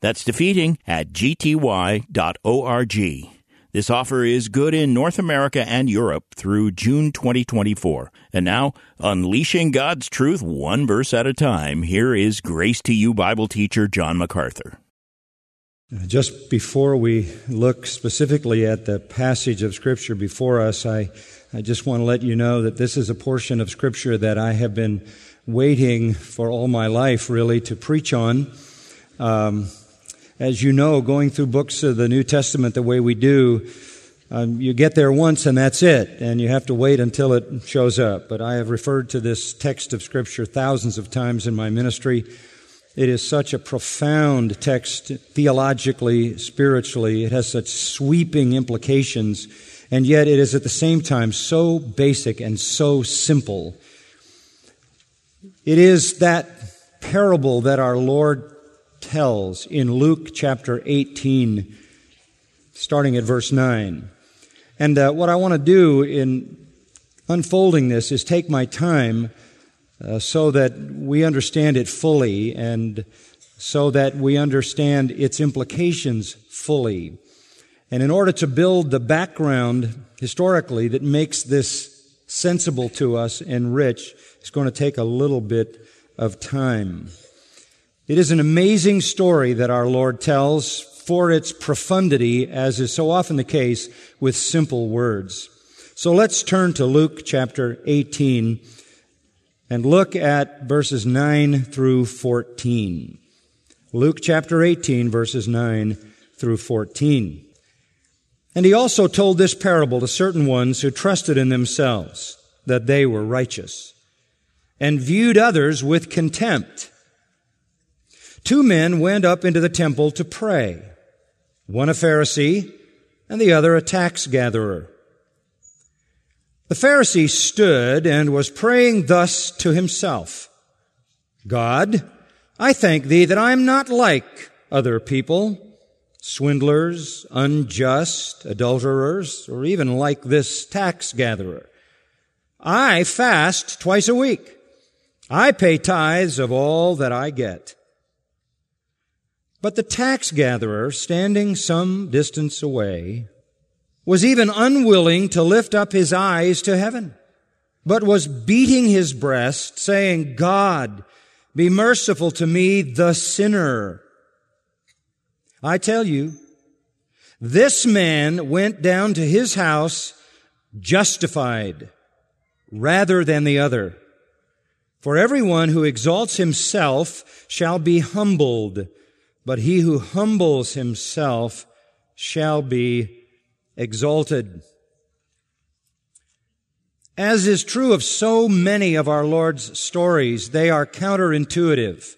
That's defeating at gty.org. This offer is good in North America and Europe through June 2024. And now, unleashing God's truth one verse at a time, here is Grace to You Bible teacher John MacArthur. Just before we look specifically at the passage of Scripture before us, I, I just want to let you know that this is a portion of Scripture that I have been waiting for all my life, really, to preach on. Um, as you know, going through books of the New Testament the way we do, um, you get there once and that's it, and you have to wait until it shows up. But I have referred to this text of Scripture thousands of times in my ministry. It is such a profound text, theologically, spiritually. It has such sweeping implications, and yet it is at the same time so basic and so simple. It is that parable that our Lord tells in Luke chapter 18, starting at verse 9. And uh, what I want to do in unfolding this is take my time uh, so that we understand it fully and so that we understand its implications fully. And in order to build the background historically that makes this sensible to us and rich, it's going to take a little bit of time. It is an amazing story that our Lord tells for its profundity, as is so often the case with simple words. So let's turn to Luke chapter 18 and look at verses 9 through 14. Luke chapter 18 verses 9 through 14. And he also told this parable to certain ones who trusted in themselves that they were righteous and viewed others with contempt. Two men went up into the temple to pray, one a Pharisee and the other a tax gatherer. The Pharisee stood and was praying thus to himself, God, I thank thee that I am not like other people, swindlers, unjust, adulterers, or even like this tax gatherer. I fast twice a week. I pay tithes of all that I get. But the tax gatherer, standing some distance away, was even unwilling to lift up his eyes to heaven, but was beating his breast, saying, God, be merciful to me, the sinner. I tell you, this man went down to his house justified rather than the other. For everyone who exalts himself shall be humbled, but he who humbles himself shall be exalted. As is true of so many of our Lord's stories, they are counterintuitive.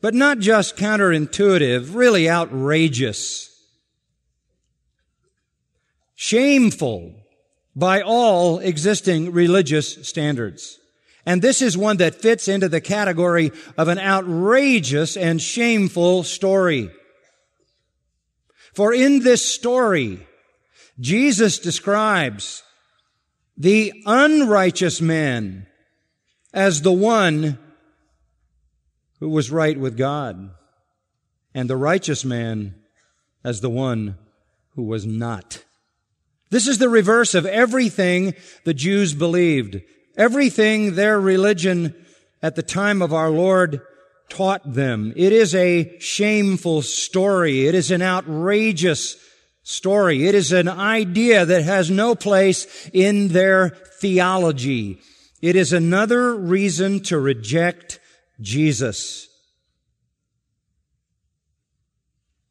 But not just counterintuitive, really outrageous. Shameful by all existing religious standards. And this is one that fits into the category of an outrageous and shameful story. For in this story, Jesus describes the unrighteous man as the one who was right with God, and the righteous man as the one who was not. This is the reverse of everything the Jews believed. Everything their religion at the time of our Lord taught them. It is a shameful story. It is an outrageous story. It is an idea that has no place in their theology. It is another reason to reject Jesus.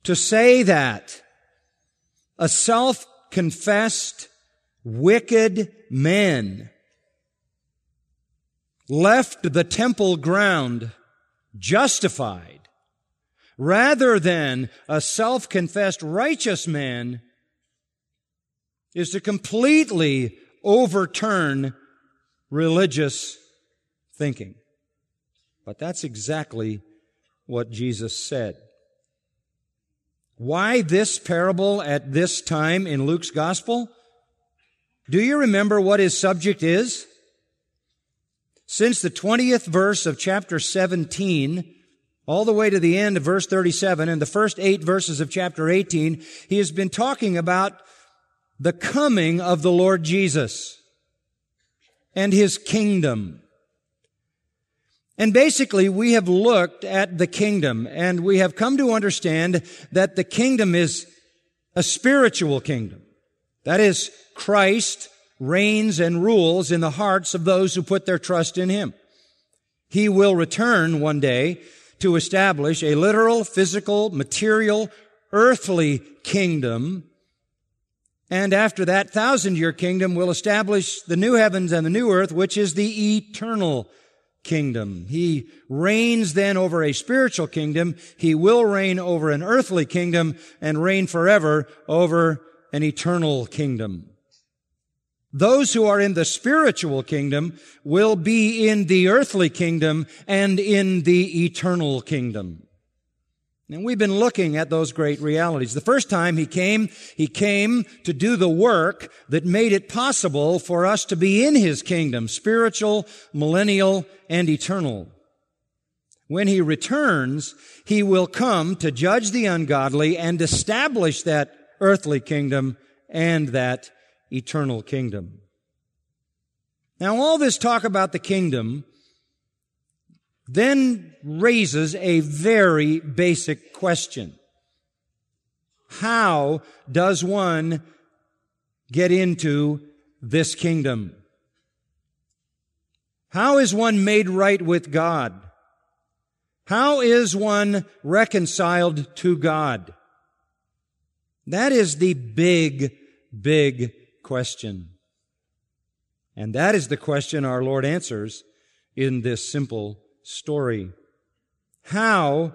To say that a self-confessed wicked man left the temple ground justified rather than a self-confessed righteous man is to completely overturn religious thinking. But that's exactly what Jesus said. Why this parable at this time in Luke's gospel? Do you remember what his subject is? Since the 20th verse of chapter 17, all the way to the end of verse 37 and the first eight verses of chapter 18, he has been talking about the coming of the Lord Jesus and his kingdom. And basically, we have looked at the kingdom and we have come to understand that the kingdom is a spiritual kingdom. That is, Christ reigns and rules in the hearts of those who put their trust in him. He will return one day to establish a literal, physical, material, earthly kingdom. And after that thousand year kingdom will establish the new heavens and the new earth, which is the eternal kingdom. He reigns then over a spiritual kingdom. He will reign over an earthly kingdom and reign forever over an eternal kingdom. Those who are in the spiritual kingdom will be in the earthly kingdom and in the eternal kingdom. And we've been looking at those great realities. The first time he came, he came to do the work that made it possible for us to be in his kingdom, spiritual, millennial, and eternal. When he returns, he will come to judge the ungodly and establish that earthly kingdom and that eternal kingdom. Now all this talk about the kingdom then raises a very basic question. How does one get into this kingdom? How is one made right with God? How is one reconciled to God? That is the big, big question. And that is the question our Lord answers in this simple story. How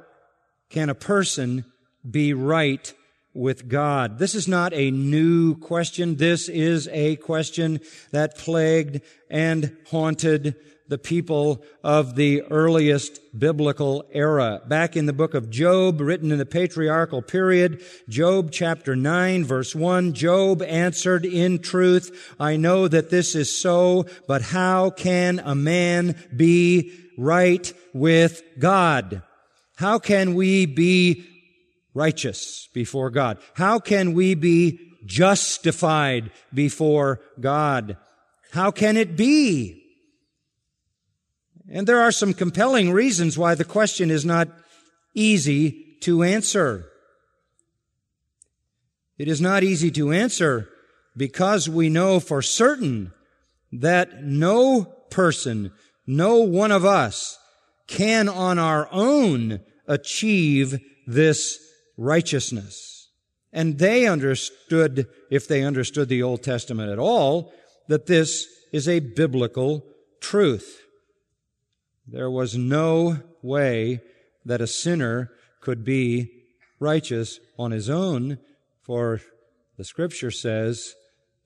can a person be right with God? This is not a new question. This is a question that plagued and haunted the people of the earliest biblical era. Back in the book of Job, written in the patriarchal period, Job chapter 9 verse 1, Job answered in truth, I know that this is so, but how can a man be right with God? How can we be righteous before God? How can we be justified before God? How can it be? And there are some compelling reasons why the question is not easy to answer. It is not easy to answer because we know for certain that no person, no one of us can on our own achieve this righteousness. And they understood, if they understood the Old Testament at all, that this is a biblical truth. There was no way that a sinner could be righteous on his own, for the scripture says,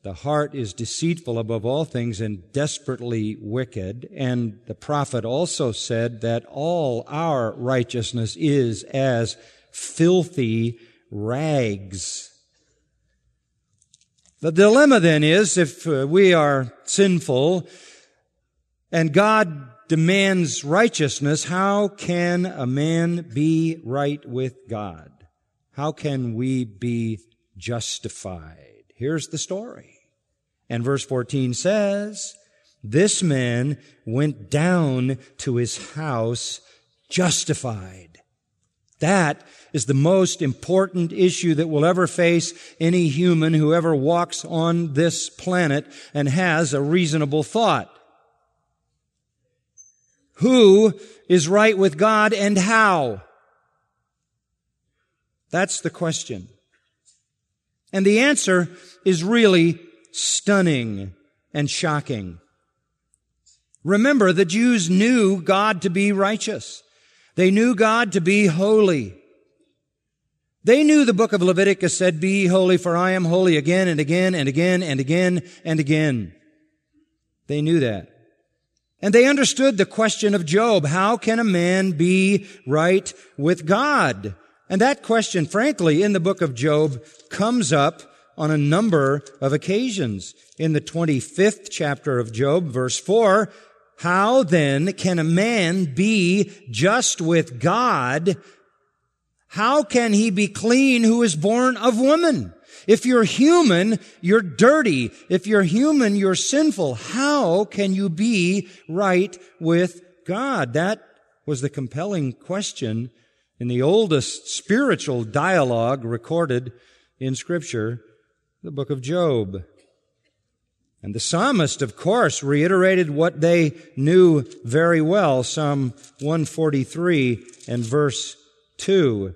the heart is deceitful above all things and desperately wicked. And the prophet also said that all our righteousness is as filthy rags. The dilemma then is if uh, we are sinful and God demands righteousness, how can a man be right with God? How can we be justified? Here's the story. And verse 14 says, this man went down to his house justified. That is the most important issue that will ever face any human who ever walks on this planet and has a reasonable thought. Who is right with God and how? That's the question. And the answer is really stunning and shocking. Remember, the Jews knew God to be righteous. They knew God to be holy. They knew the book of Leviticus said, Be holy, for I am holy again and again and again and again and again. They knew that. And they understood the question of Job. How can a man be right with God? And that question, frankly, in the book of Job comes up on a number of occasions. In the 25th chapter of Job, verse 4, how then can a man be just with God? How can he be clean who is born of woman? If you're human, you're dirty. If you're human, you're sinful. How can you be right with God? That was the compelling question in the oldest spiritual dialogue recorded in scripture, the book of Job. And the psalmist, of course, reiterated what they knew very well, Psalm 143 and verse 2.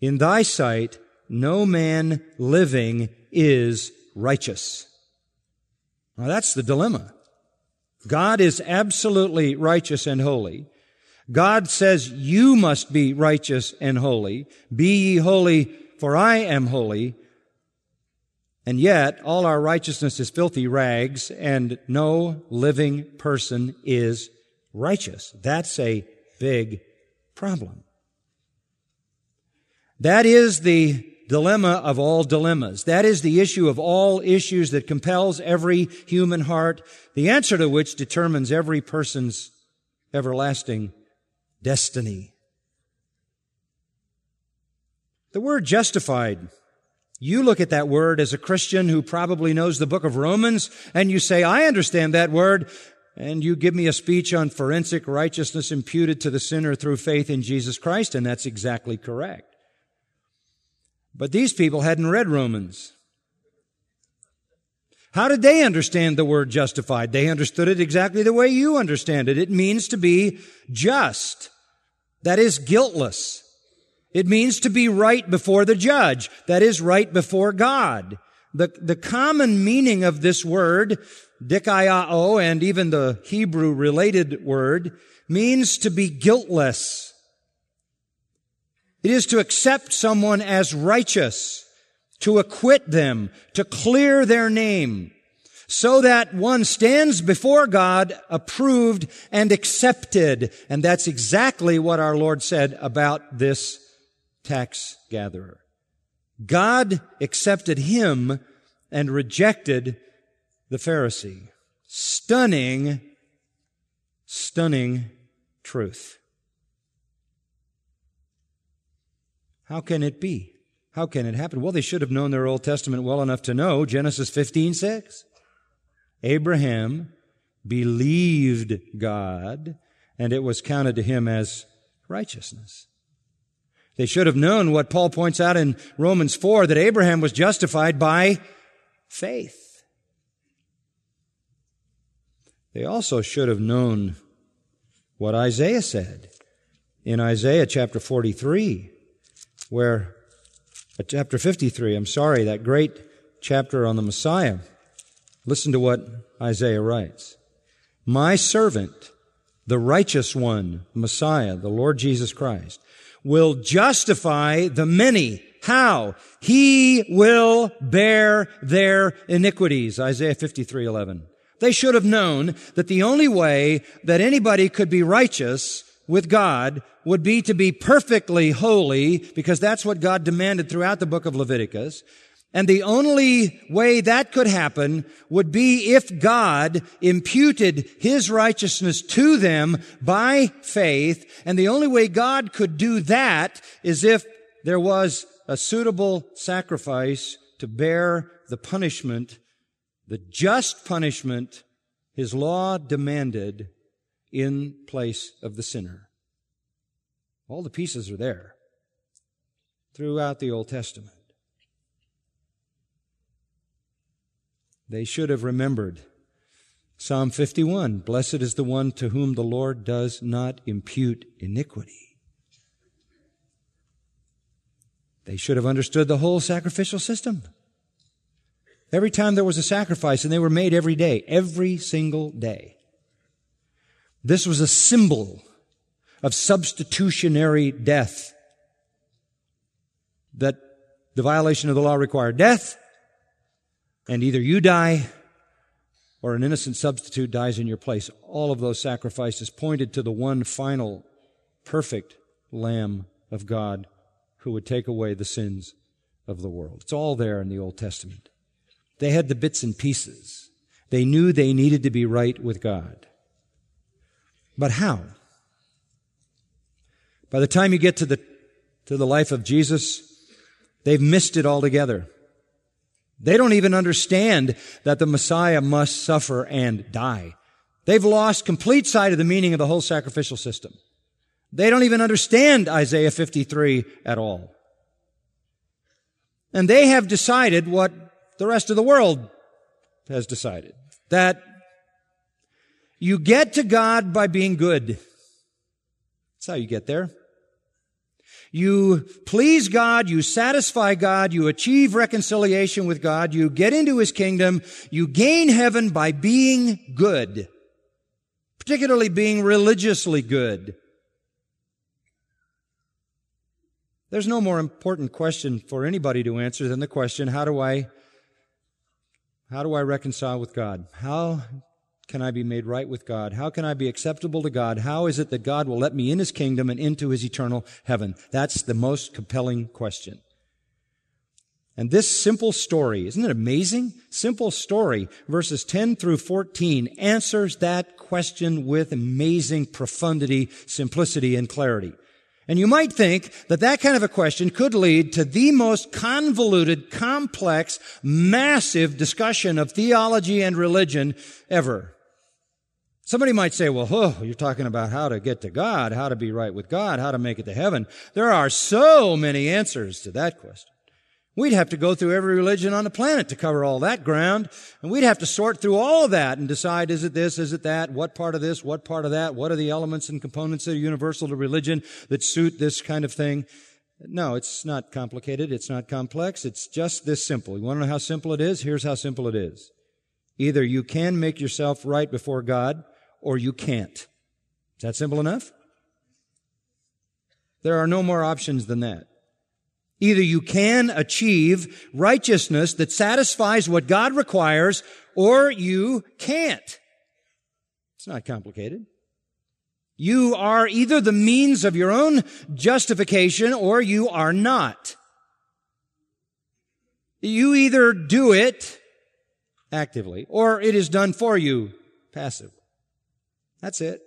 In thy sight, no man living is righteous. Now that's the dilemma. God is absolutely righteous and holy. God says you must be righteous and holy. Be ye holy, for I am holy. And yet, all our righteousness is filthy rags, and no living person is righteous. That's a big problem. That is the dilemma of all dilemmas. That is the issue of all issues that compels every human heart, the answer to which determines every person's everlasting destiny. The word justified. You look at that word as a Christian who probably knows the book of Romans and you say, I understand that word. And you give me a speech on forensic righteousness imputed to the sinner through faith in Jesus Christ, and that's exactly correct. But these people hadn't read Romans. How did they understand the word justified? They understood it exactly the way you understand it. It means to be just. That is guiltless. It means to be right before the judge. That is right before God. The, the common meaning of this word, dikaiao, and even the Hebrew related word, means to be guiltless. It is to accept someone as righteous, to acquit them, to clear their name, so that one stands before God approved and accepted. And that's exactly what our Lord said about this tax gatherer. God accepted him and rejected the Pharisee. Stunning, stunning truth. How can it be? How can it happen? Well, they should have known their Old Testament well enough to know Genesis 15, 6. Abraham believed God, and it was counted to him as righteousness. They should have known what Paul points out in Romans 4, that Abraham was justified by faith. They also should have known what Isaiah said in Isaiah chapter 43 where, chapter 53, I'm sorry, that great chapter on the Messiah. Listen to what Isaiah writes. My servant, the righteous one, Messiah, the Lord Jesus Christ, will justify the many. How? He will bear their iniquities. Isaiah 53, 11. They should have known that the only way that anybody could be righteous with God would be to be perfectly holy because that's what God demanded throughout the book of Leviticus. And the only way that could happen would be if God imputed His righteousness to them by faith. And the only way God could do that is if there was a suitable sacrifice to bear the punishment, the just punishment His law demanded in place of the sinner. All the pieces are there throughout the Old Testament. They should have remembered Psalm 51 Blessed is the one to whom the Lord does not impute iniquity. They should have understood the whole sacrificial system. Every time there was a sacrifice, and they were made every day, every single day. This was a symbol of substitutionary death. that the violation of the law required death, and either you die or an innocent substitute dies in your place. All of those sacrifices pointed to the one final, perfect Lamb of God who would take away the sins of the world. It's all there in the Old Testament. They had the bits and pieces. They knew they needed to be right with God. But how? By the time you get to the, to the life of Jesus, they've missed it altogether. They don't even understand that the Messiah must suffer and die. They've lost complete sight of the meaning of the whole sacrificial system. They don't even understand Isaiah 53 at all. And they have decided what the rest of the world has decided. That you get to God by being good. That's how you get there. You please God, you satisfy God, you achieve reconciliation with God, you get into His kingdom, you gain heaven by being good. Particularly being religiously good. There's no more important question for anybody to answer than the question, how do I, how do I reconcile with God? How can I be made right with God? How can I be acceptable to God? How is it that God will let me in His kingdom and into His eternal heaven? That's the most compelling question. And this simple story, isn't it amazing? Simple story, verses 10 through 14, answers that question with amazing profundity, simplicity, and clarity. And you might think that that kind of a question could lead to the most convoluted, complex, massive discussion of theology and religion ever. Somebody might say, well, oh, you're talking about how to get to God, how to be right with God, how to make it to heaven. There are so many answers to that question. We'd have to go through every religion on the planet to cover all that ground. And we'd have to sort through all of that and decide, is it this, is it that, what part of this, what part of that, what are the elements and components that are universal to religion that suit this kind of thing? No, it's not complicated. It's not complex. It's just this simple. You want to know how simple it is? Here's how simple it is. Either you can make yourself right before God or you can't. Is that simple enough? There are no more options than that. Either you can achieve righteousness that satisfies what God requires, or you can't. It's not complicated. You are either the means of your own justification or you are not. You either do it actively or it is done for you passively. That's it.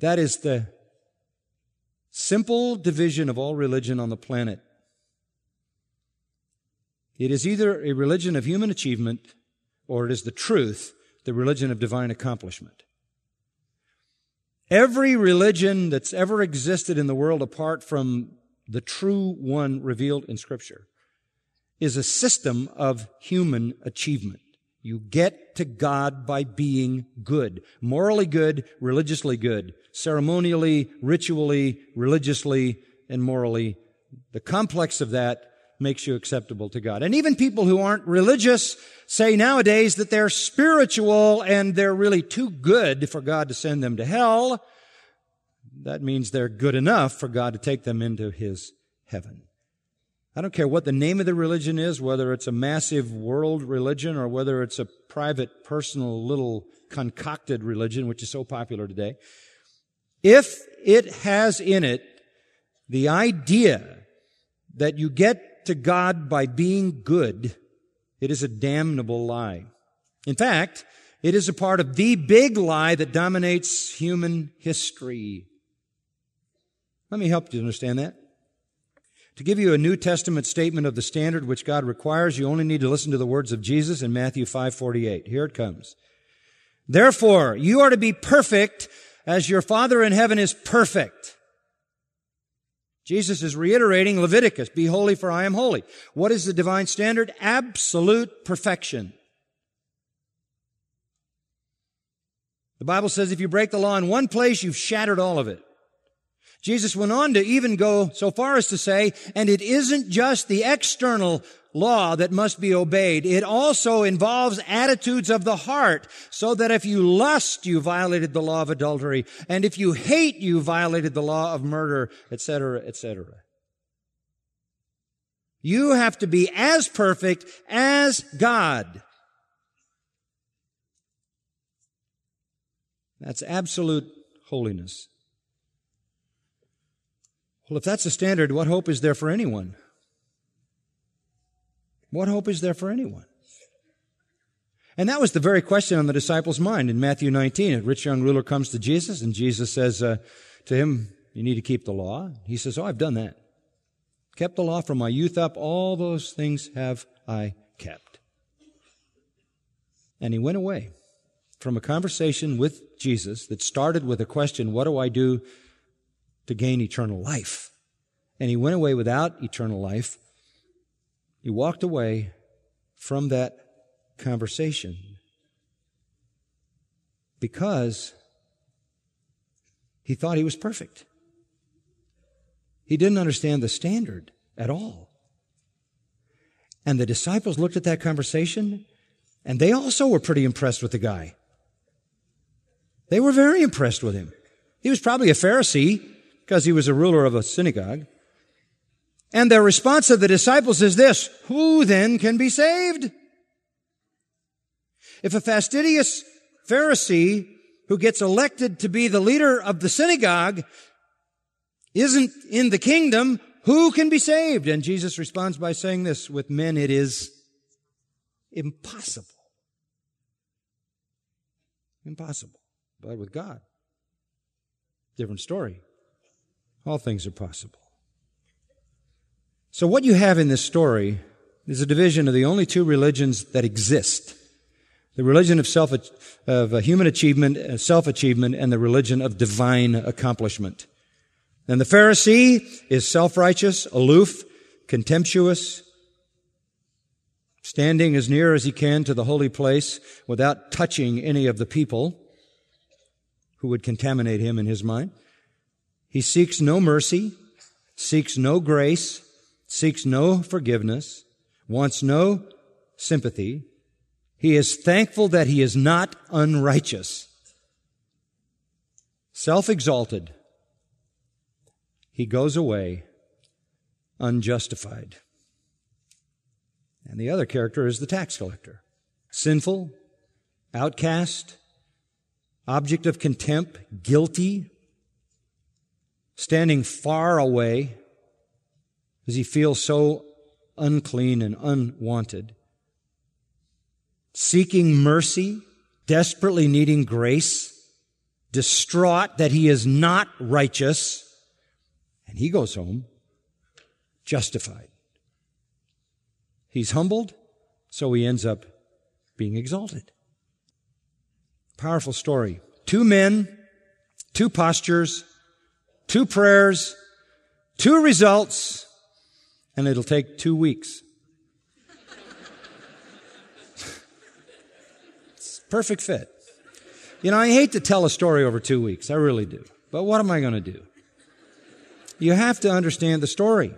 That is the simple division of all religion on the planet. It is either a religion of human achievement or it is the truth, the religion of divine accomplishment. Every religion that's ever existed in the world apart from the true one revealed in Scripture is a system of human achievement. You get to God by being good, morally good, religiously good, ceremonially, ritually, religiously, and morally. The complex of that makes you acceptable to God. And even people who aren't religious say nowadays that they're spiritual and they're really too good for God to send them to hell. That means they're good enough for God to take them into His heaven. I don't care what the name of the religion is, whether it's a massive world religion or whether it's a private, personal, little concocted religion, which is so popular today. If it has in it the idea that you get to God by being good, it is a damnable lie. In fact, it is a part of the big lie that dominates human history. Let me help you understand that. To give you a New Testament statement of the standard which God requires, you only need to listen to the words of Jesus in Matthew 5:48. Here it comes. Therefore, you are to be perfect as your Father in heaven is perfect. Jesus is reiterating Leviticus, be holy for I am holy. What is the divine standard? Absolute perfection. The Bible says if you break the law in one place, you've shattered all of it. Jesus went on to even go so far as to say, and it isn't just the external law that must be obeyed. It also involves attitudes of the heart, so that if you lust, you violated the law of adultery, and if you hate, you violated the law of murder, etc., etc. You have to be as perfect as God. That's absolute holiness. Well, if that's the standard, what hope is there for anyone? What hope is there for anyone? And that was the very question on the disciples' mind in Matthew 19. A rich young ruler comes to Jesus, and Jesus says uh, to him, You need to keep the law. He says, Oh, I've done that. Kept the law from my youth up. All those things have I kept. And he went away from a conversation with Jesus that started with a question, What do I do to gain eternal life? And he went away without eternal life. He walked away from that conversation because he thought he was perfect. He didn't understand the standard at all. And the disciples looked at that conversation and they also were pretty impressed with the guy. They were very impressed with him. He was probably a Pharisee because he was a ruler of a synagogue. And their response of the disciples is this, who then can be saved? If a fastidious Pharisee who gets elected to be the leader of the synagogue isn't in the kingdom, who can be saved? And Jesus responds by saying this, with men it is impossible. Impossible. But with God, different story. All things are possible. So what you have in this story is a division of the only two religions that exist. The religion of self, of human achievement, uh, self-achievement, and the religion of divine accomplishment. And the Pharisee is self-righteous, aloof, contemptuous, standing as near as he can to the holy place without touching any of the people who would contaminate him in his mind. He seeks no mercy, seeks no grace, seeks no forgiveness, wants no sympathy. He is thankful that he is not unrighteous. Self-exalted. He goes away unjustified. And the other character is the tax collector. Sinful, outcast, object of contempt, guilty, standing far away does he feel so unclean and unwanted? Seeking mercy, desperately needing grace, distraught that he is not righteous, and he goes home justified. He's humbled, so he ends up being exalted. Powerful story. Two men, two postures, two prayers, two results, and it'll take two weeks. it's perfect fit. You know, I hate to tell a story over two weeks. I really do. But what am I going to do? You have to understand the story.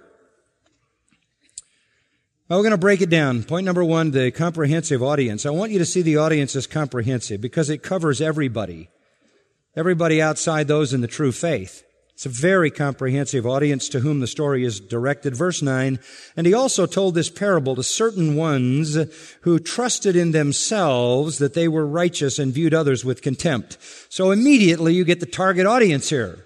Well, we're going to break it down. Point number one, the comprehensive audience. I want you to see the audience as comprehensive because it covers everybody. Everybody outside those in the true faith. It's a very comprehensive audience to whom the story is directed. Verse 9, and he also told this parable to certain ones who trusted in themselves that they were righteous and viewed others with contempt. So immediately you get the target audience here.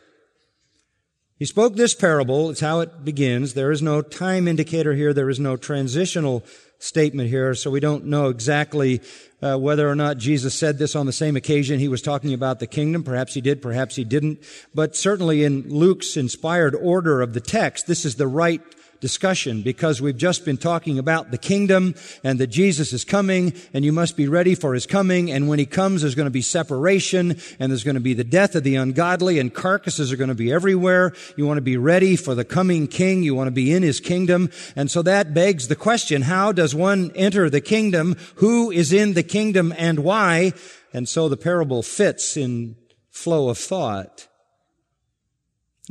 He spoke this parable. It's how it begins. There is no time indicator here. There is no transitional statement here, so we don't know exactly uh, whether or not Jesus said this on the same occasion he was talking about the kingdom. Perhaps he did, perhaps he didn't. But certainly in Luke's inspired order of the text, this is the right discussion because we've just been talking about the kingdom and that Jesus is coming and you must be ready for his coming. And when he comes, there's going to be separation and there's going to be the death of the ungodly and carcasses are going to be everywhere. You want to be ready for the coming king. You want to be in his kingdom. And so that begs the question, how does one enter the kingdom? Who is in the kingdom and why? And so the parable fits in flow of thought.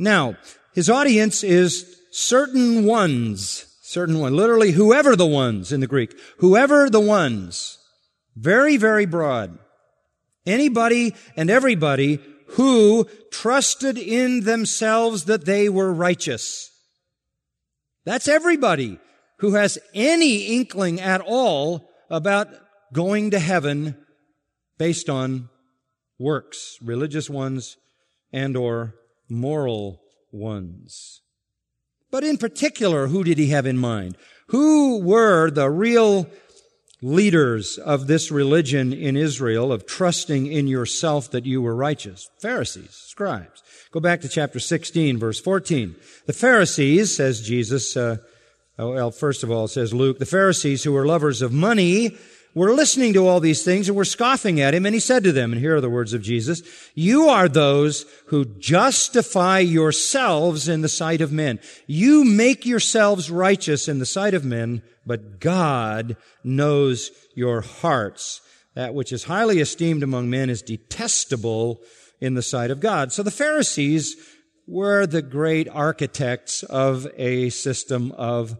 Now, his audience is certain ones, certain one, literally whoever the ones in the Greek, whoever the ones, very, very broad. Anybody and everybody who trusted in themselves that they were righteous. That's everybody. who has any inkling at all about going to heaven based on works, religious ones and or moral ones. But in particular, who did he have in mind? Who were the real leaders of this religion in Israel of trusting in yourself that you were righteous? Pharisees, scribes. Go back to chapter 16, verse 14. The Pharisees, says Jesus, uh, oh, well, first of all, says Luke, the Pharisees who were lovers of money were listening to all these things and were scoffing at him. And he said to them, and here are the words of Jesus, you are those who justify yourselves in the sight of men. You make yourselves righteous in the sight of men, but God knows your hearts. That which is highly esteemed among men is detestable in the sight of God. So the Pharisees were the great architects of a system of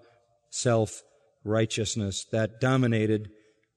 self-righteousness that dominated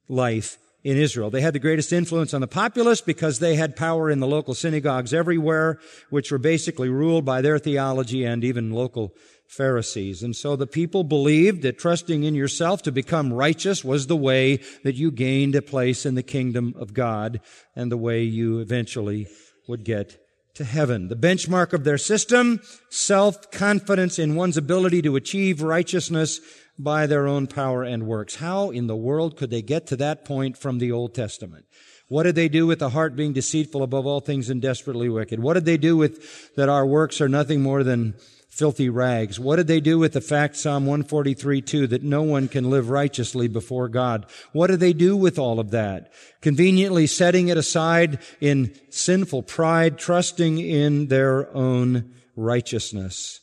life in Israel. They had the greatest influence on the populace because they had power in the local synagogues everywhere, which were basically ruled by their theology and even local Pharisees. And so the people believed that trusting in yourself to become righteous was the way that you gained a place in the kingdom of God and the way you eventually would get to heaven. The benchmark of their system, self-confidence in one's ability to achieve righteousness by their own power and works. How in the world could they get to that point from the Old Testament? What did they do with the heart being deceitful above all things and desperately wicked? What did they do with that our works are nothing more than filthy rags? What did they do with the fact, Psalm 143, 2, that no one can live righteously before God? What did they do with all of that? Conveniently setting it aside in sinful pride, trusting in their own righteousness.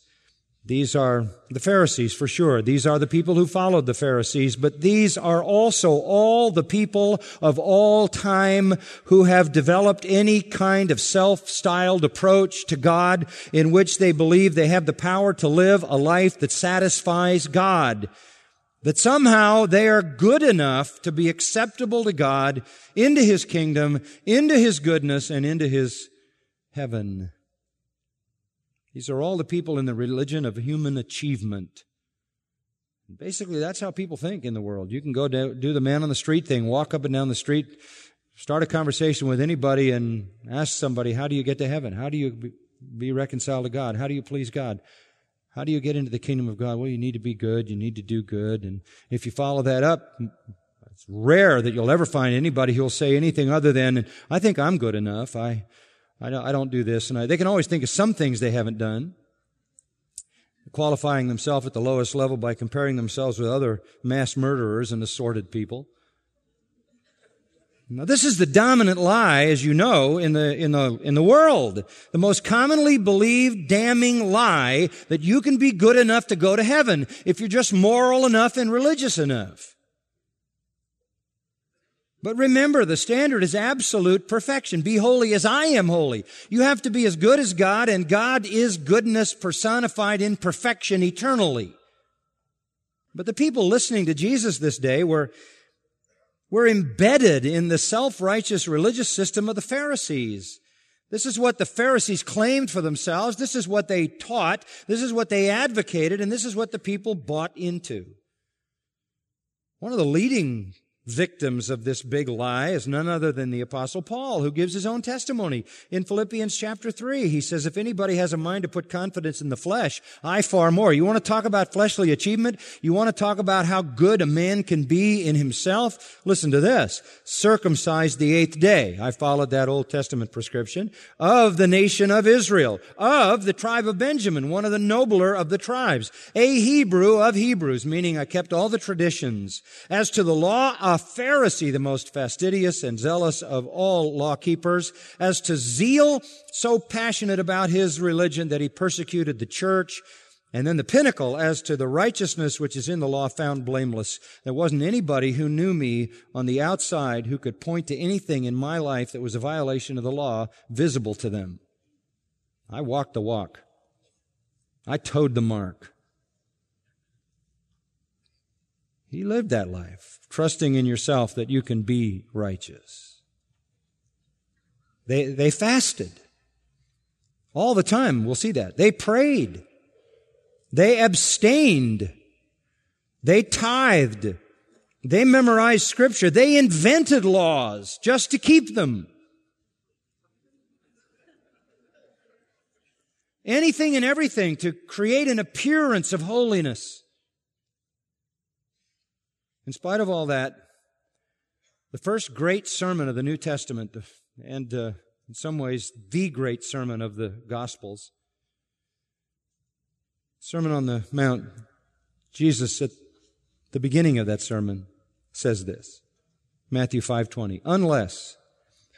These are the Pharisees for sure. These are the people who followed the Pharisees, but these are also all the people of all time who have developed any kind of self-styled approach to God in which they believe they have the power to live a life that satisfies God. That somehow they are good enough to be acceptable to God into His kingdom, into His goodness, and into His heaven. These are all the people in the religion of human achievement. Basically, that's how people think in the world. You can go do the man on the street thing, walk up and down the street, start a conversation with anybody and ask somebody, how do you get to heaven? How do you be reconciled to God? How do you please God? How do you get into the kingdom of God? Well, you need to be good. You need to do good. And if you follow that up, it's rare that you'll ever find anybody who'll say anything other than, I think I'm good enough. I, I don't, I don't do this. And I, they can always think of some things they haven't done, qualifying themselves at the lowest level by comparing themselves with other mass murderers and assorted people. Now, this is the dominant lie, as you know, in the, in the, in the world. The most commonly believed damning lie that you can be good enough to go to heaven if you're just moral enough and religious enough. But remember, the standard is absolute perfection. Be holy as I am holy. You have to be as good as God, and God is goodness personified in perfection eternally. But the people listening to Jesus this day were, were embedded in the self-righteous religious system of the Pharisees. This is what the Pharisees claimed for themselves. This is what they taught. This is what they advocated, and this is what the people bought into. One of the leading victims of this big lie is none other than the apostle Paul, who gives his own testimony. In Philippians chapter 3, he says, if anybody has a mind to put confidence in the flesh, I far more. You want to talk about fleshly achievement? You want to talk about how good a man can be in himself? Listen to this. Circumcised the eighth day. I followed that Old Testament prescription of the nation of Israel, of the tribe of Benjamin, one of the nobler of the tribes, a Hebrew of Hebrews, meaning I kept all the traditions. As to the law, a Pharisee, the most fastidious and zealous of all law keepers, as to zeal, so passionate about his religion that he persecuted the church. And then the pinnacle as to the righteousness which is in the law found blameless. There wasn't anybody who knew me on the outside who could point to anything in my life that was a violation of the law visible to them. I walked the walk. I toed the mark. He lived that life, trusting in yourself that you can be righteous. They, they fasted. All the time, we'll see that. They prayed. They abstained. They tithed. They memorized scripture. They invented laws just to keep them. Anything and everything to create an appearance of holiness. In spite of all that, the first great sermon of the New Testament, and uh, in some ways the great sermon of the Gospels, Sermon on the Mount, Jesus at the beginning of that sermon says this. Matthew 5:20, unless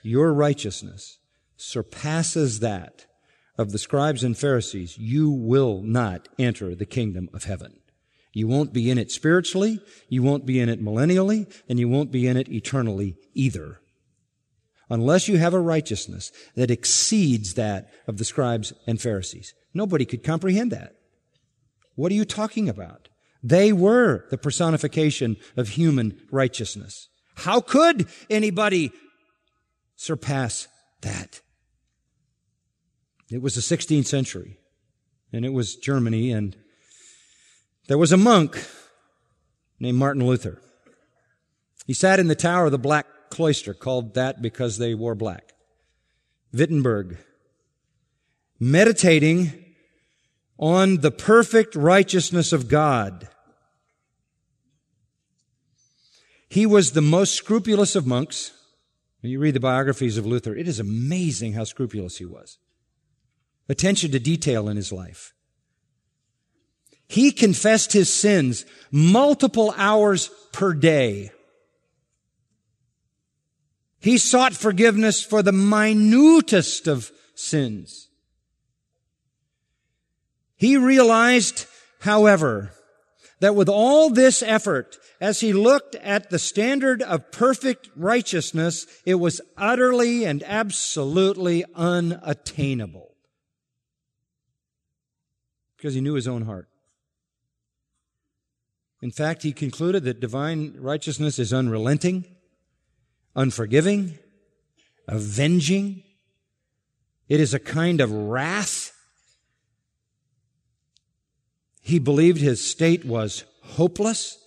your righteousness surpasses that of the scribes and Pharisees, you will not enter the kingdom of heaven. You won't be in it spiritually, you won't be in it millennially, and you won't be in it eternally either. Unless you have a righteousness that exceeds that of the scribes and Pharisees. Nobody could comprehend that. What are you talking about? They were the personification of human righteousness. How could anybody surpass that? It was the 16th century, and it was Germany, and there was a monk named Martin Luther. He sat in the tower of the Black Cloister, called that because they wore black. Wittenberg, meditating on the perfect righteousness of God. He was the most scrupulous of monks. When you read the biographies of Luther, it is amazing how scrupulous he was. Attention to detail in his life. He confessed his sins multiple hours per day. He sought forgiveness for the minutest of sins. He realized, however, that with all this effort, as he looked at the standard of perfect righteousness, it was utterly and absolutely unattainable. Because he knew his own heart. In fact, he concluded that divine righteousness is unrelenting, unforgiving, avenging. It is a kind of wrath he believed his state was hopeless.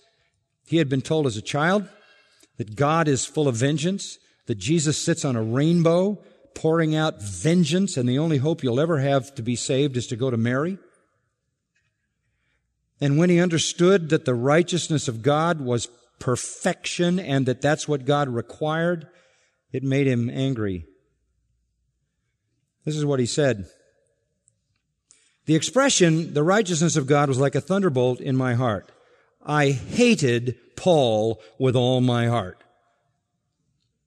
He had been told as a child that God is full of vengeance, that Jesus sits on a rainbow pouring out vengeance, and the only hope you'll ever have to be saved is to go to Mary. And when he understood that the righteousness of God was perfection and that that's what God required, it made him angry. This is what he said. The expression, the righteousness of God, was like a thunderbolt in my heart. I hated Paul with all my heart.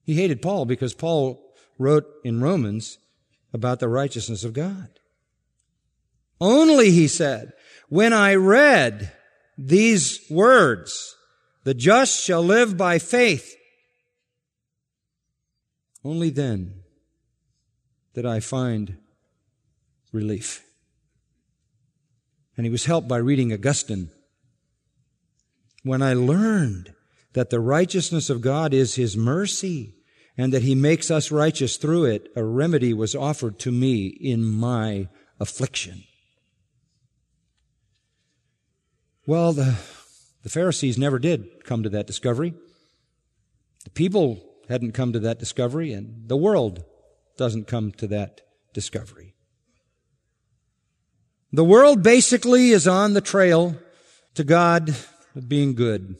He hated Paul because Paul wrote in Romans about the righteousness of God. Only, he said, when I read these words, the just shall live by faith, only then did I find relief. And he was helped by reading Augustine. When I learned that the righteousness of God is his mercy and that he makes us righteous through it, a remedy was offered to me in my affliction. Well, the, the Pharisees never did come to that discovery. The people hadn't come to that discovery, and the world doesn't come to that discovery. The world basically is on the trail to God being good.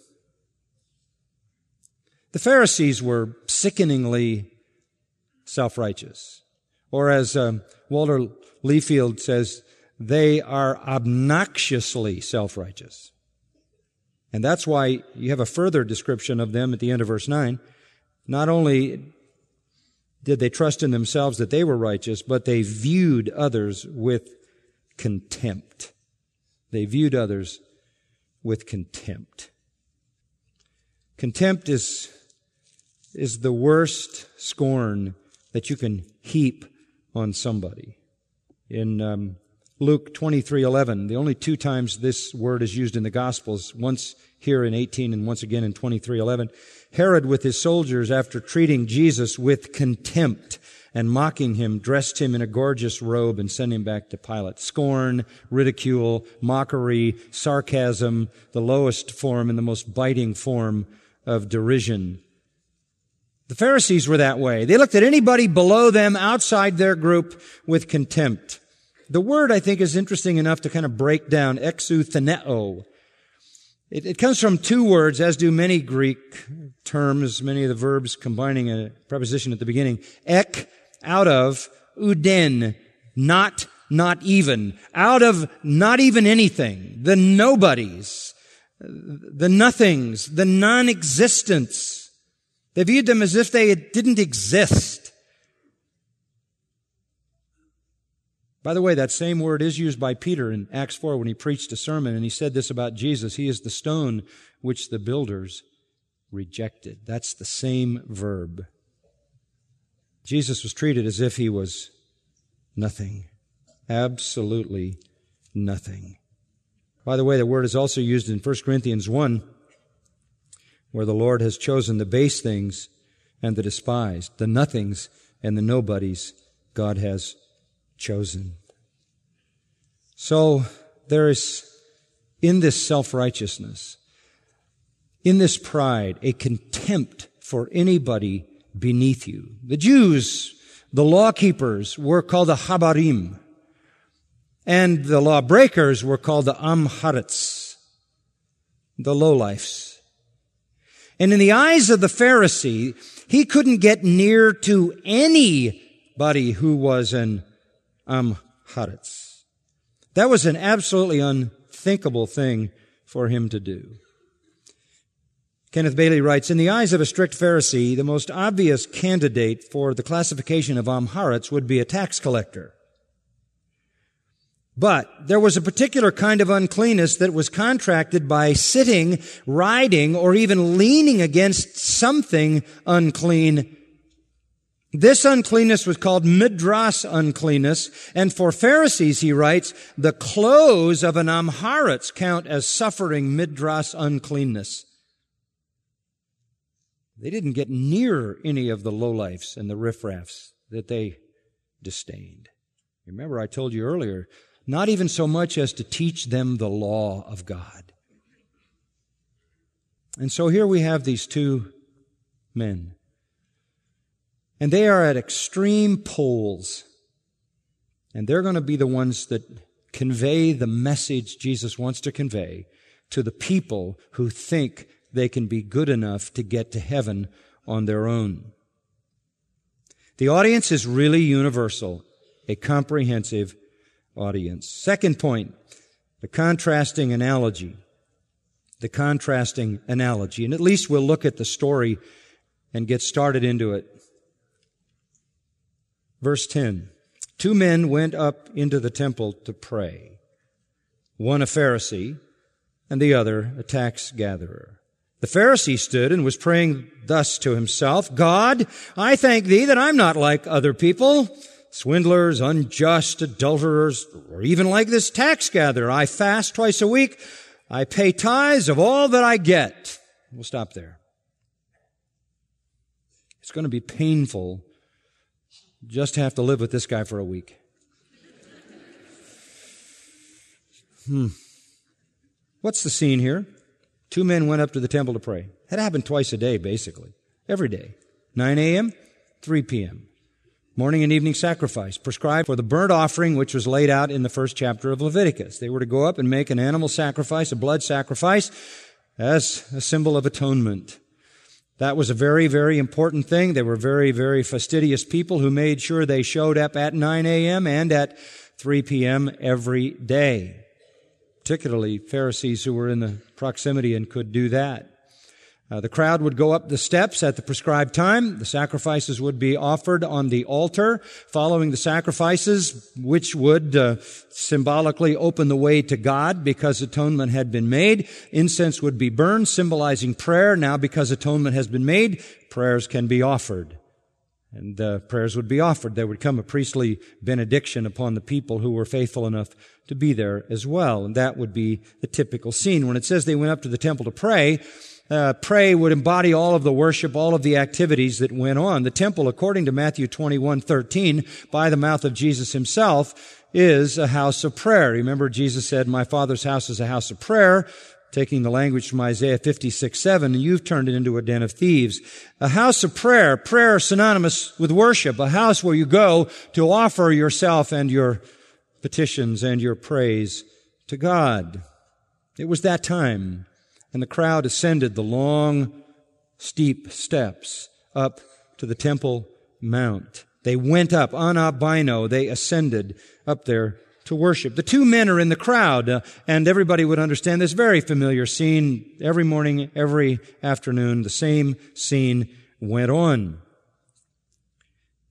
The Pharisees were sickeningly self-righteous. Or as um, Walter Liefeld says, they are obnoxiously self-righteous. And that's why you have a further description of them at the end of verse 9. Not only did they trust in themselves that they were righteous, but they viewed others with contempt. They viewed others with contempt. Contempt is, is the worst scorn that you can heap on somebody. In um, Luke 23:11, the only two times this word is used in the Gospels, once here in 18 and once again in 23:11. Herod with his soldiers after treating Jesus with contempt and mocking him, dressed him in a gorgeous robe and sent him back to Pilate. Scorn, ridicule, mockery, sarcasm, the lowest form and the most biting form of derision. The Pharisees were that way. They looked at anybody below them outside their group with contempt. The word, I think, is interesting enough to kind of break down exutheneo. It, it comes from two words, as do many Greek terms, many of the verbs combining a preposition at the beginning. Ek, out of, uden, not, not even, out of not even anything, the nobodies, the nothings, the non-existence. They viewed them as if they didn't exist. By the way, that same word is used by Peter in Acts 4 when he preached a sermon and he said this about Jesus. He is the stone which the builders rejected. That's the same verb. Jesus was treated as if he was nothing. Absolutely nothing. By the way, the word is also used in 1 Corinthians 1 where the Lord has chosen the base things and the despised, the nothings and the nobodies God has chosen. So there is in this self-righteousness, in this pride, a contempt for anybody beneath you. The Jews, the law keepers, were called the Habarim, and the lawbreakers were called the Amharitz, the lowlifes. And in the eyes of the Pharisee, he couldn't get near to anybody who was an Um, Amharitz. That was an absolutely unthinkable thing for him to do. Kenneth Bailey writes, In the eyes of a strict Pharisee, the most obvious candidate for the classification of Amharitz would be a tax collector. But there was a particular kind of uncleanness that was contracted by sitting, riding, or even leaning against something unclean this uncleanness was called midras uncleanness, and for Pharisees, he writes, the clothes of an Amharitz count as suffering midras uncleanness. They didn't get near any of the lowlifes and the riffraffs that they disdained. Remember, I told you earlier, not even so much as to teach them the law of God. And so here we have these two men. And they are at extreme poles. And they're going to be the ones that convey the message Jesus wants to convey to the people who think they can be good enough to get to heaven on their own. The audience is really universal, a comprehensive audience. Second point, the contrasting analogy. The contrasting analogy. And at least we'll look at the story and get started into it. Verse 10. Two men went up into the temple to pray. One a Pharisee and the other a tax gatherer. The Pharisee stood and was praying thus to himself, God, I thank thee that I'm not like other people, swindlers, unjust, adulterers, or even like this tax gatherer. I fast twice a week. I pay tithes of all that I get. We'll stop there. It's going to be painful just have to live with this guy for a week. Hmm. What's the scene here? Two men went up to the temple to pray. That happened twice a day, basically. Every day. 9 a.m., 3 p.m. Morning and evening sacrifice, prescribed for the burnt offering, which was laid out in the first chapter of Leviticus. They were to go up and make an animal sacrifice, a blood sacrifice, as a symbol of atonement. That was a very, very important thing. They were very, very fastidious people who made sure they showed up at 9 a.m. and at 3 p.m. every day. Particularly Pharisees who were in the proximity and could do that. Uh, the crowd would go up the steps at the prescribed time. The sacrifices would be offered on the altar. Following the sacrifices, which would uh, symbolically open the way to God because atonement had been made, incense would be burned, symbolizing prayer. Now, because atonement has been made, prayers can be offered. and uh, prayers would be offered. There would come a priestly benediction upon the people who were faithful enough to be there as well. And that would be the typical scene. When it says they went up to the temple to pray, uh, pray would embody all of the worship, all of the activities that went on. The temple, according to Matthew 21, 13, by the mouth of Jesus himself, is a house of prayer. Remember, Jesus said, My Father's house is a house of prayer taking the language from Isaiah 56, 7, and you've turned it into a den of thieves. A house of prayer, prayer synonymous with worship, a house where you go to offer yourself and your petitions and your praise to God. It was that time, and the crowd ascended the long, steep steps up to the Temple Mount. They went up, on anabino, they ascended up there to worship. The two men are in the crowd, uh, and everybody would understand this very familiar scene. Every morning, every afternoon, the same scene went on.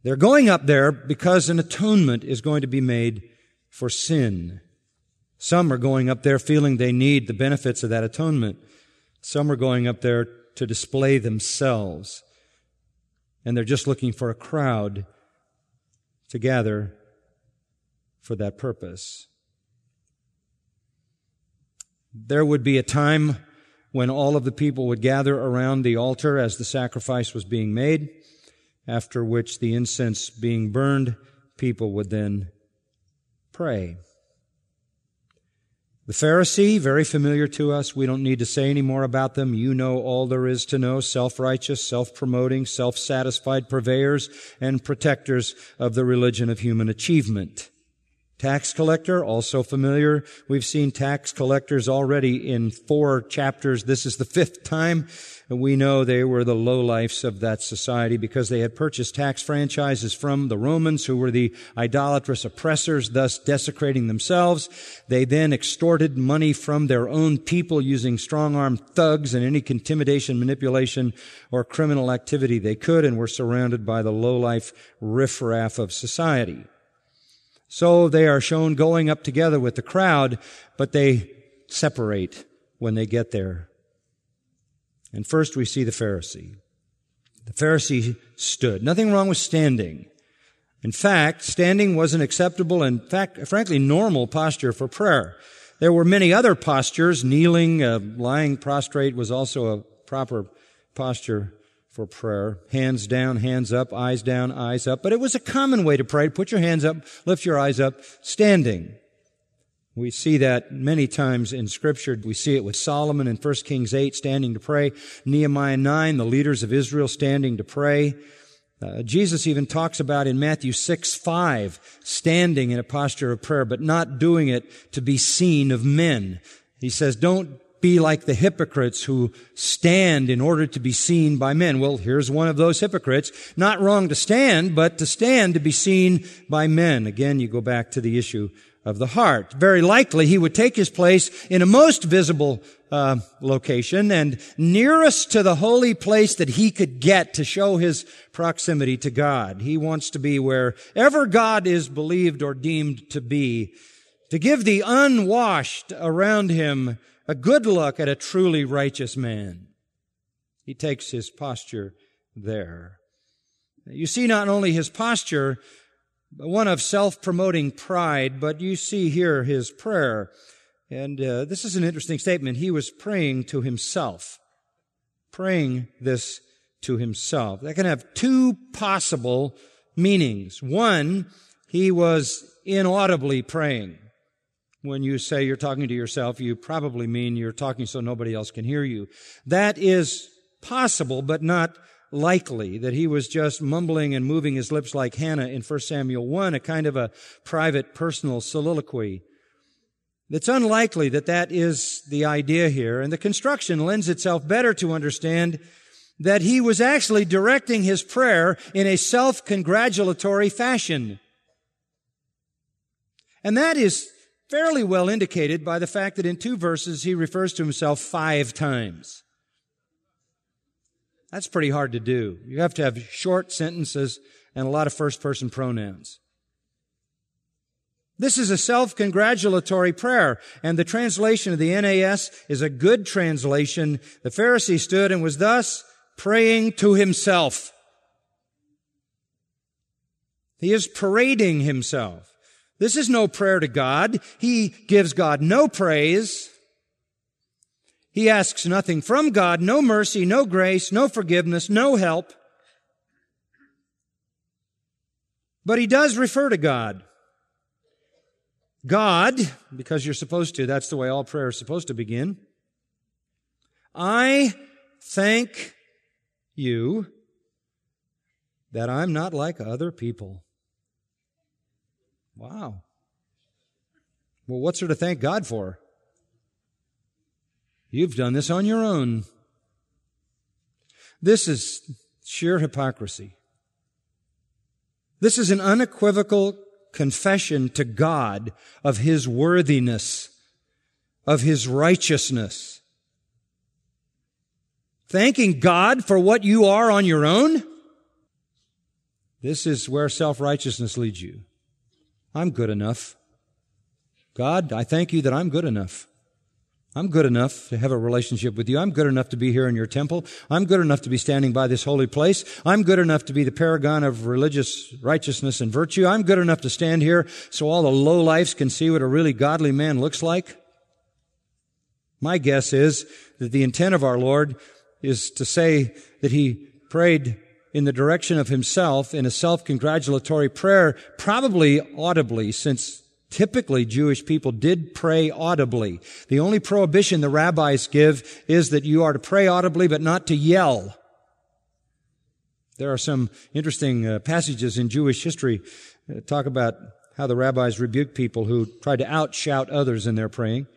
They're going up there because an atonement is going to be made for sin. Some are going up there feeling they need the benefits of that atonement. Some are going up there to display themselves. And they're just looking for a crowd to gather for that purpose. There would be a time when all of the people would gather around the altar as the sacrifice was being made, after which the incense being burned, people would then pray. The Pharisee, very familiar to us. We don't need to say any more about them. You know all there is to know. Self-righteous, self-promoting, self-satisfied purveyors and protectors of the religion of human achievement. Tax collector, also familiar. We've seen tax collectors already in four chapters. This is the fifth time. And we know they were the lowlifes of that society because they had purchased tax franchises from the Romans who were the idolatrous oppressors, thus desecrating themselves. They then extorted money from their own people using strong-armed thugs and any intimidation, manipulation, or criminal activity they could and were surrounded by the lowlife riffraff of society. So they are shown going up together with the crowd, but they separate when they get there. And first we see the Pharisee. The Pharisee stood. Nothing wrong with standing. In fact, standing was an acceptable and fact, frankly normal posture for prayer. There were many other postures. Kneeling, uh, lying prostrate was also a proper posture for prayer. Hands down, hands up, eyes down, eyes up. But it was a common way to pray. Put your hands up, lift your eyes up, standing. We see that many times in scripture. We see it with Solomon in 1 Kings 8 standing to pray. Nehemiah 9, the leaders of Israel standing to pray. Uh, Jesus even talks about in Matthew 6, 5, standing in a posture of prayer, but not doing it to be seen of men. He says, don't be like the hypocrites who stand in order to be seen by men. Well, here's one of those hypocrites. Not wrong to stand, but to stand to be seen by men. Again, you go back to the issue of the heart. Very likely he would take his place in a most visible uh, location and nearest to the holy place that he could get to show his proximity to God. He wants to be wherever God is believed or deemed to be, to give the unwashed around him a good look at a truly righteous man. He takes his posture there. You see not only his posture, one of self-promoting pride, but you see here his prayer. And uh, this is an interesting statement. He was praying to himself. Praying this to himself. That can have two possible meanings. One, he was inaudibly praying. When you say you're talking to yourself, you probably mean you're talking so nobody else can hear you. That is possible, but not likely that he was just mumbling and moving his lips like Hannah in 1 Samuel 1, a kind of a private personal soliloquy. It's unlikely that that is the idea here, and the construction lends itself better to understand that he was actually directing his prayer in a self-congratulatory fashion. And that is fairly well indicated by the fact that in two verses he refers to himself five times. That's pretty hard to do. You have to have short sentences and a lot of first person pronouns. This is a self-congratulatory prayer, and the translation of the NAS is a good translation. The Pharisee stood and was thus praying to himself. He is parading himself. This is no prayer to God. He gives God no praise. He asks nothing from God, no mercy, no grace, no forgiveness, no help. But he does refer to God. God, because you're supposed to, that's the way all prayer is supposed to begin. I thank you that I'm not like other people. Wow. Well, what's there to thank God for? You've done this on your own. This is sheer hypocrisy. This is an unequivocal confession to God of His worthiness, of His righteousness. Thanking God for what you are on your own? This is where self-righteousness leads you. I'm good enough. God, I thank you that I'm good enough. I'm good enough to have a relationship with you. I'm good enough to be here in your temple. I'm good enough to be standing by this holy place. I'm good enough to be the paragon of religious righteousness and virtue. I'm good enough to stand here so all the low lives can see what a really godly man looks like. My guess is that the intent of our Lord is to say that he prayed in the direction of himself in a self-congratulatory prayer, probably audibly, since Typically, Jewish people did pray audibly. The only prohibition the rabbis give is that you are to pray audibly, but not to yell. There are some interesting uh, passages in Jewish history that uh, talk about how the rabbis rebuked people who tried to outshout others in their praying.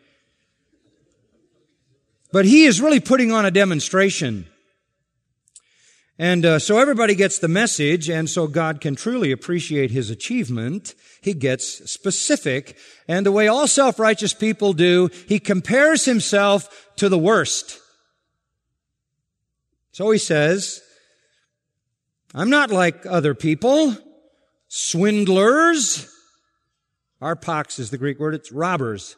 But he is really putting on a demonstration and uh, so everybody gets the message, and so God can truly appreciate his achievement. He gets specific, and the way all self-righteous people do, he compares himself to the worst. So he says, I'm not like other people, swindlers. Harpax is the Greek word, it's robbers.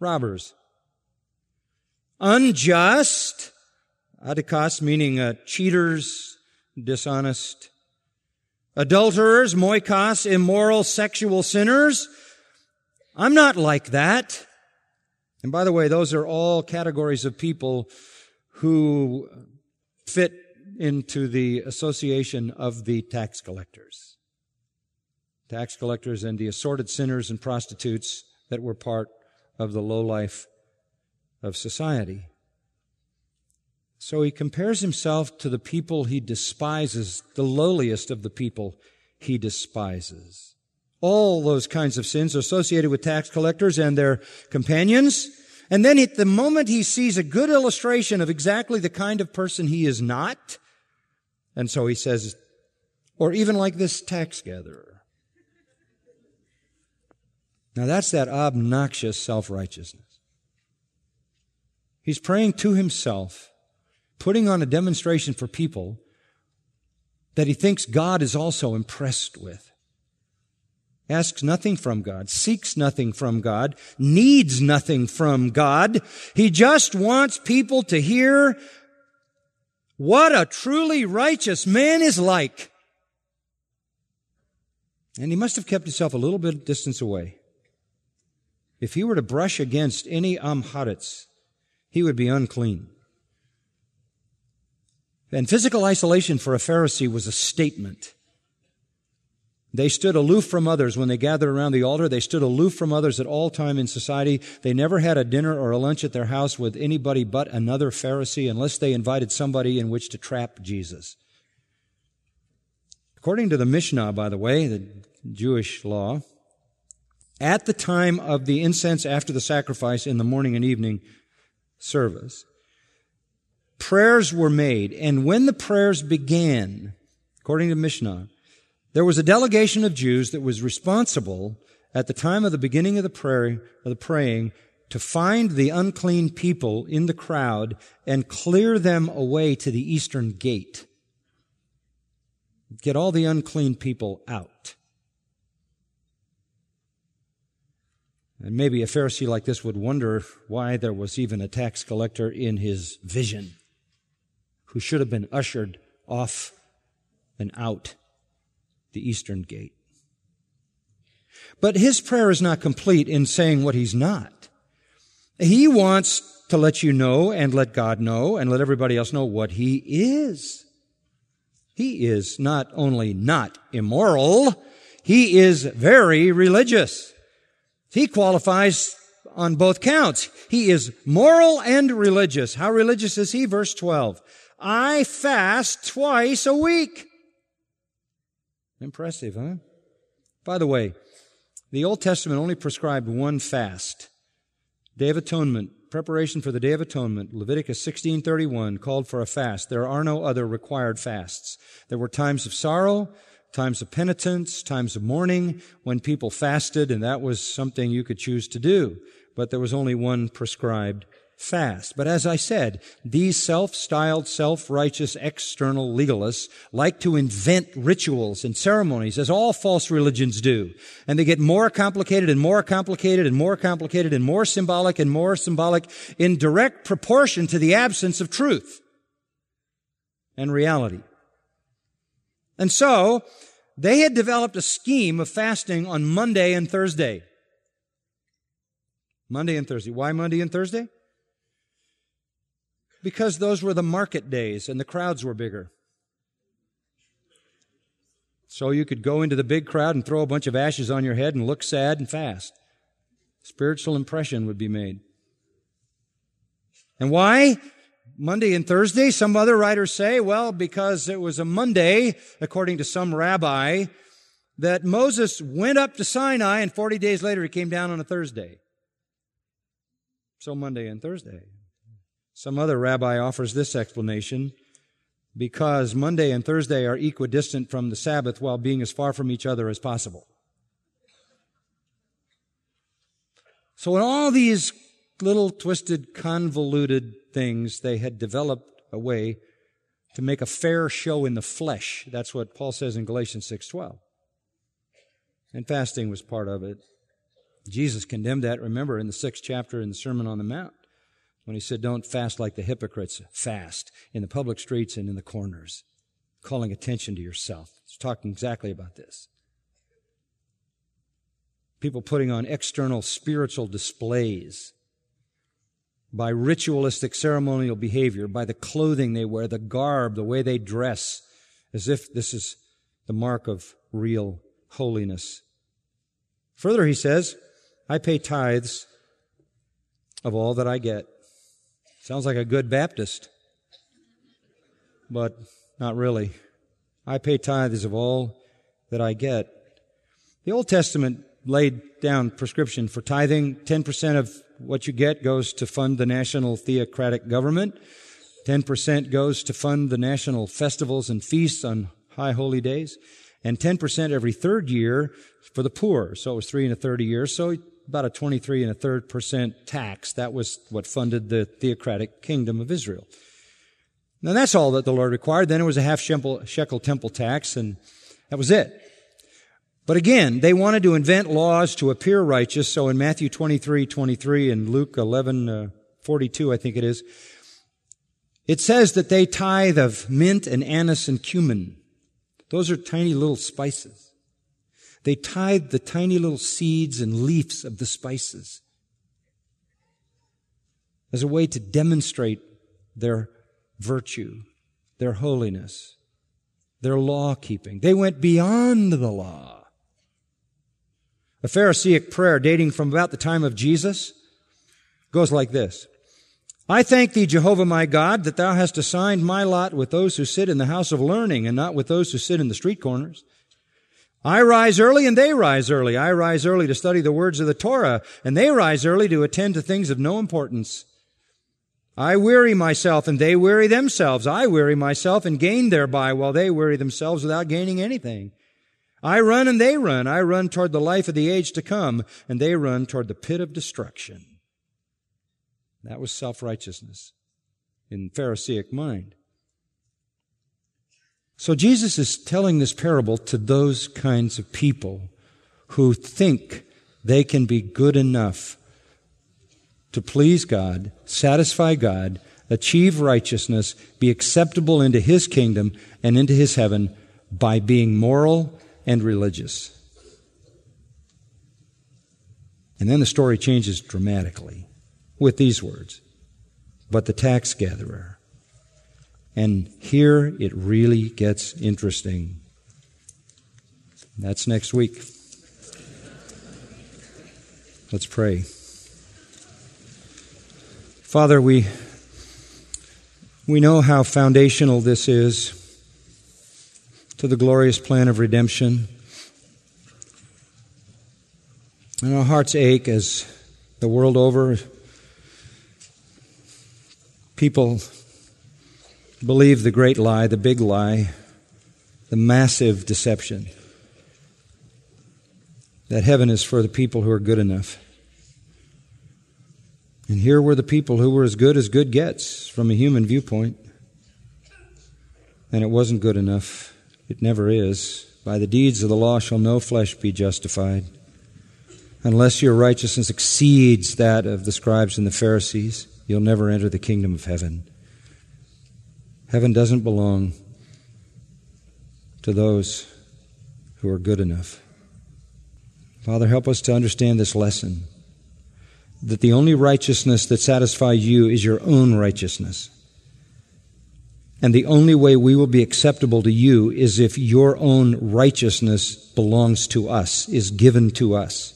Robbers. Unjust Adikos meaning uh, cheaters, dishonest. Adulterers, moichos, immoral sexual sinners. I'm not like that. And by the way, those are all categories of people who fit into the association of the tax collectors. Tax collectors and the assorted sinners and prostitutes that were part of the low life of society. So he compares himself to the people he despises, the lowliest of the people he despises. All those kinds of sins associated with tax collectors and their companions. And then at the moment he sees a good illustration of exactly the kind of person he is not, and so he says, or even like this tax gatherer. Now that's that obnoxious self-righteousness. He's praying to himself putting on a demonstration for people that he thinks God is also impressed with. Asks nothing from God, seeks nothing from God, needs nothing from God. He just wants people to hear what a truly righteous man is like. And he must have kept himself a little bit of distance away. If he were to brush against any Amharitz, he would be unclean. And physical isolation for a Pharisee was a statement. They stood aloof from others when they gathered around the altar. They stood aloof from others at all time in society. They never had a dinner or a lunch at their house with anybody but another Pharisee unless they invited somebody in which to trap Jesus. According to the Mishnah, by the way, the Jewish law, at the time of the incense after the sacrifice in the morning and evening service, prayers were made. And when the prayers began, according to Mishnah, there was a delegation of Jews that was responsible at the time of the beginning of the prayer, of the praying, to find the unclean people in the crowd and clear them away to the eastern gate. Get all the unclean people out. And maybe a Pharisee like this would wonder why there was even a tax collector in his vision who should have been ushered off and out the eastern gate. But his prayer is not complete in saying what he's not. He wants to let you know and let God know and let everybody else know what he is. He is not only not immoral, he is very religious. He qualifies on both counts. He is moral and religious. How religious is he? Verse 12. I fast twice a week. Impressive, huh? By the way, the Old Testament only prescribed one fast. Day of Atonement, preparation for the Day of Atonement, Leviticus 16:31 called for a fast. There are no other required fasts. There were times of sorrow, times of penitence, times of mourning when people fasted and that was something you could choose to do, but there was only one prescribed fast. But as I said, these self-styled, self-righteous external legalists like to invent rituals and ceremonies as all false religions do. And they get more complicated and more complicated and more complicated and more symbolic and more symbolic in direct proportion to the absence of truth and reality. And so, they had developed a scheme of fasting on Monday and Thursday. Monday and Thursday. Why Monday and Thursday? Because those were the market days and the crowds were bigger. So you could go into the big crowd and throw a bunch of ashes on your head and look sad and fast. Spiritual impression would be made. And why? Monday and Thursday? Some other writers say, well, because it was a Monday, according to some rabbi, that Moses went up to Sinai and 40 days later he came down on a Thursday. So Monday and Thursday. Some other rabbi offers this explanation because Monday and Thursday are equidistant from the Sabbath while being as far from each other as possible. So in all these little twisted, convoluted things, they had developed a way to make a fair show in the flesh. That's what Paul says in Galatians 6:12. And fasting was part of it. Jesus condemned that, remember, in the sixth chapter in the Sermon on the Mount when he said, Don't fast like the hypocrites, fast in the public streets and in the corners, calling attention to yourself. He's talking exactly about this. People putting on external spiritual displays by ritualistic ceremonial behavior, by the clothing they wear, the garb, the way they dress, as if this is the mark of real holiness. Further, he says, I pay tithes of all that I get. Sounds like a good Baptist, but not really. I pay tithes of all that I get. The Old Testament laid down prescription for tithing. 10% of what you get goes to fund the national theocratic government. 10% goes to fund the national festivals and feasts on high holy days. And 10% every third year for the poor. So it was three and a third a year. So about a 23 and a third percent tax. That was what funded the theocratic kingdom of Israel. Now that's all that the Lord required. Then it was a half shekel temple tax, and that was it. But again, they wanted to invent laws to appear righteous. So in Matthew 23, 23 and Luke 11, uh, 42, I think it is, it says that they tithe of mint and anise and cumin. Those are tiny little spices. They tithed the tiny little seeds and leaves of the spices as a way to demonstrate their virtue, their holiness, their law keeping. They went beyond the law. A Pharisaic prayer dating from about the time of Jesus goes like this. I thank thee, Jehovah my God, that thou hast assigned my lot with those who sit in the house of learning and not with those who sit in the street corners. I rise early and they rise early. I rise early to study the words of the Torah and they rise early to attend to things of no importance. I weary myself and they weary themselves. I weary myself and gain thereby while they weary themselves without gaining anything. I run and they run. I run toward the life of the age to come and they run toward the pit of destruction. That was self-righteousness in Pharisaic mind. So Jesus is telling this parable to those kinds of people who think they can be good enough to please God, satisfy God, achieve righteousness, be acceptable into His kingdom and into His heaven by being moral and religious. And then the story changes dramatically with these words But the tax gatherer. And here it really gets interesting. That's next week. Let's pray. Father, we, we know how foundational this is to the glorious plan of redemption. And our hearts ache as the world over people believe the great lie, the big lie, the massive deception that heaven is for the people who are good enough. And here were the people who were as good as good gets from a human viewpoint. And it wasn't good enough. It never is. By the deeds of the law shall no flesh be justified unless your righteousness exceeds that of the scribes and the Pharisees, you'll never enter the kingdom of heaven. Heaven doesn't belong to those who are good enough. Father, help us to understand this lesson that the only righteousness that satisfies you is your own righteousness. And the only way we will be acceptable to you is if your own righteousness belongs to us, is given to us.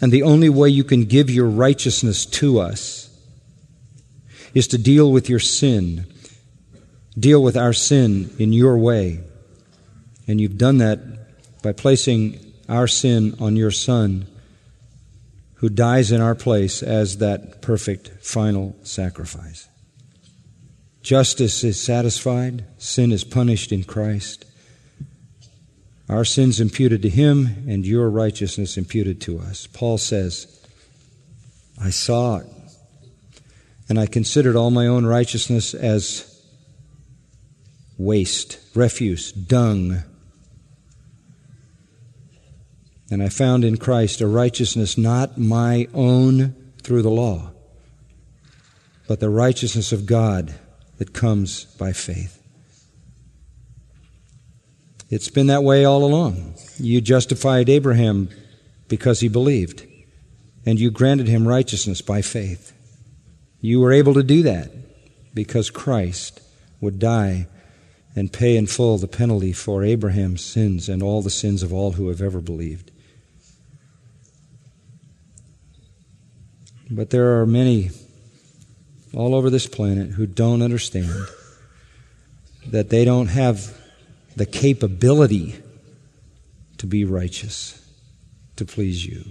And the only way you can give your righteousness to us is to deal with your sin, deal with our sin in your way. And you've done that by placing our sin on your Son, who dies in our place as that perfect final sacrifice. Justice is satisfied, sin is punished in Christ. Our sins imputed to him, and your righteousness imputed to us. Paul says, I saw and I considered all my own righteousness as waste, refuse, dung. And I found in Christ a righteousness not my own through the law, but the righteousness of God that comes by faith. It's been that way all along. You justified Abraham because he believed, and you granted him righteousness by faith. You were able to do that because Christ would die and pay in full the penalty for Abraham's sins and all the sins of all who have ever believed. But there are many all over this planet who don't understand that they don't have the capability to be righteous, to please you.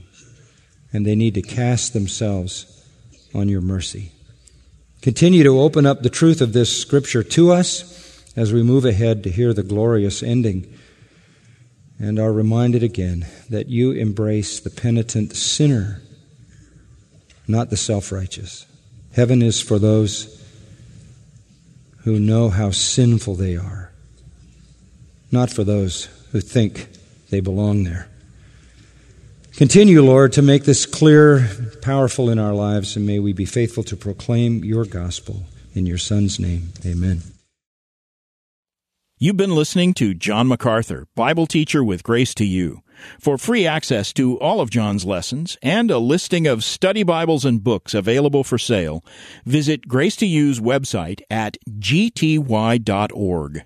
And they need to cast themselves on your mercy. Continue to open up the truth of this scripture to us as we move ahead to hear the glorious ending and are reminded again that you embrace the penitent sinner, not the self righteous. Heaven is for those who know how sinful they are not for those who think they belong there. Continue, Lord, to make this clear, powerful in our lives, and may we be faithful to proclaim your gospel. In your Son's name, amen. You've been listening to John MacArthur, Bible teacher with Grace to You. For free access to all of John's lessons and a listing of study Bibles and books available for sale, visit Grace to You's website at gty.org.